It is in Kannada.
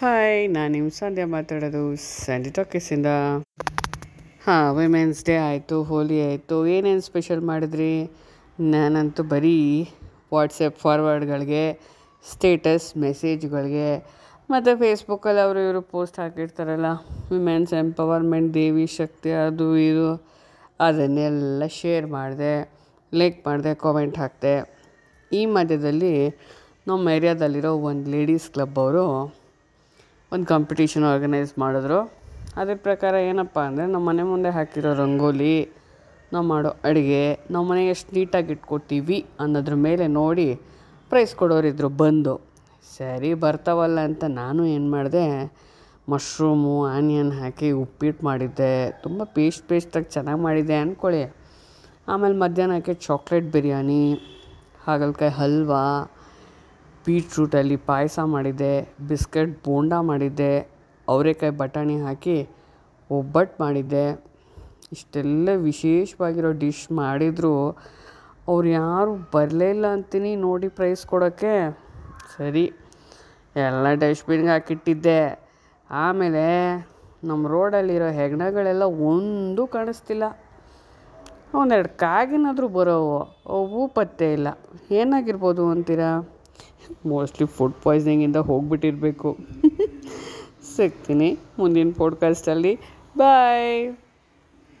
ಹಾಯ್ ನಾನು ನಿಮ್ಮ ಸಂಧ್ಯಾ ಮಾತಾಡೋದು ಸ್ಯಾಂಡಿ ಟಾಕೀಸಿಂದ ಹಾಂ ವಿಮೆನ್ಸ್ ಡೇ ಆಯಿತು ಹೋಲಿ ಆಯಿತು, ಏನೇನು ಸ್ಪೆಷಲ್ ಮಾಡಿದ್ರಿ? ನಾನಂತೂ ಬರೀ ವಾಟ್ಸಪ್ ಫಾರ್ವರ್ಡ್ಗಳಿಗೆ ಸ್ಟೇಟಸ್ ಮೆಸೇಜ್ಗಳಿಗೆ ಮತ್ತು ಫೇಸ್ಬುಕ್ಕಲ್ಲಿ ಅವರು ಇವರು ಪೋಸ್ಟ್ ಹಾಕಿರ್ತಾರಲ್ಲ ವಿಮೆನ್ಸ್ ಎಂಪವರ್ಮೆಂಟ್ ದೇವಿ ಶಕ್ತಿ, ಅದು ಇದು, ಅದನ್ನೆಲ್ಲ ಶೇರ್ ಮಾಡಿದೆ ಲೈಕ್ ಮಾಡಿದೆ ಕಾಮೆಂಟ್ ಹಾಕಿದೆ. ಈ ಮಧ್ಯದಲ್ಲಿ ನಮ್ಮ ಏರಿಯಾದಲ್ಲಿರೋ ಒಂದು ಲೇಡೀಸ್ ಕ್ಲಬ್ ಅವರು ಒಂದು ಕಾಂಪಿಟೇಷನ್ ಆರ್ಗನೈಸ್ ಮಾಡಿದ್ರು. ಅದ್ರ ಪ್ರಕಾರ ಏನಪ್ಪ ಅಂದರೆ ನಮ್ಮ ಮನೆ ಮುಂದೆ ಹಾಕಿರೋ ರಂಗೋಲಿ, ನಾವು ಮಾಡೋ ಅಡುಗೆ, ನಾವು ಮನೆ ಎಷ್ಟು ನೀಟಾಗಿ ಇಟ್ಕೊತೀವಿ ಅನ್ನೋದ್ರ ಮೇಲೆ ನೋಡಿ ಪ್ರೈಸ್ ಕೊಡೋರಿದ್ದರು ಬಂದು. ಸರಿ ಬರ್ತಾವಲ್ಲ ಅಂತ ನಾನು ಏನು ಮಾಡಿದೆ ಮಶ್ರೂಮು ಆನಿಯನ್ ಹಾಕಿ ಉಪ್ಪಿಟ್ಟು ಮಾಡಿದ್ದೆ. ತುಂಬ ಪೇಸ್ಟ್ ಪೇಸ್ಟಾಗಿ ಚೆನ್ನಾಗಿ ಮಾಡಿದ್ದೆ ಅಂದ್ಕೊಳ್ಳಿ ಆಮೇಲೆ ಮಧ್ಯಾಹ್ನಕ್ಕೆ ಚಾಕ್ಲೇಟ್ ಬಿರಿಯಾನಿ, ಹಾಗಲಕಾಯಿ ಹಲ್ವಾ ಬೀಟ್ರೂಟಲ್ಲಿ ಪಾಯಸ ಮಾಡಿದ್ದೆ, ಬಿಸ್ಕೆಟ್ ಬೋಂಡ ಮಾಡಿದ್ದೆ, ಅವರೆಕಾಯಿ ಬಟಾಣಿ ಹಾಕಿ ಒಬ್ಬಟ್ಟು ಮಾಡಿದ್ದೆ. ಇಷ್ಟೆಲ್ಲ ವಿಶೇಷವಾಗಿರೋ ಡಿಶ್ ಮಾಡಿದರೂ. ಅವ್ರು ಯಾರು ಬರಲೇ ಇಲ್ಲ ಅಂತೀನಿ ನೋಡಿ ಪ್ರೈಸ್ ಕೊಡೋಕ್ಕೆ. ಸರಿ, ಎಲ್ಲ ಡಸ್ಟ್ಬಿನ್ಗೆ ಹಾಕಿಟ್ಟಿದ್ದೆ. ಆಮೇಲೆ ನಮ್ಮ ರೋಡಲ್ಲಿರೋ ಹೆಗ್ಣಗಳೆಲ್ಲ ಒಂದೂ ಕಾಣಿಸ್ತಿಲ್ಲ. ಒಂದೆರಡು ಕಾಗಿನಾದರೂ ಬರೋವು, ಅವು ಪತ್ತೆ ಇಲ್ಲ. ಏನಾಗಿರ್ಬೋದು ಅಂತೀರಾ? ಮೋಸ್ಟ್ಲಿ ಫುಡ್ ಪಾಯ್ಸನಿಂಗಿಂದ ಹೋಗ್ಬಿಟ್ಟಿರಬೇಕು. ಸಿಗ್ತೀನಿ ಮುಂದಿನ ಪಾಡ್ಕಾಸ್ಟಲ್ಲಿ ಬಾಯ್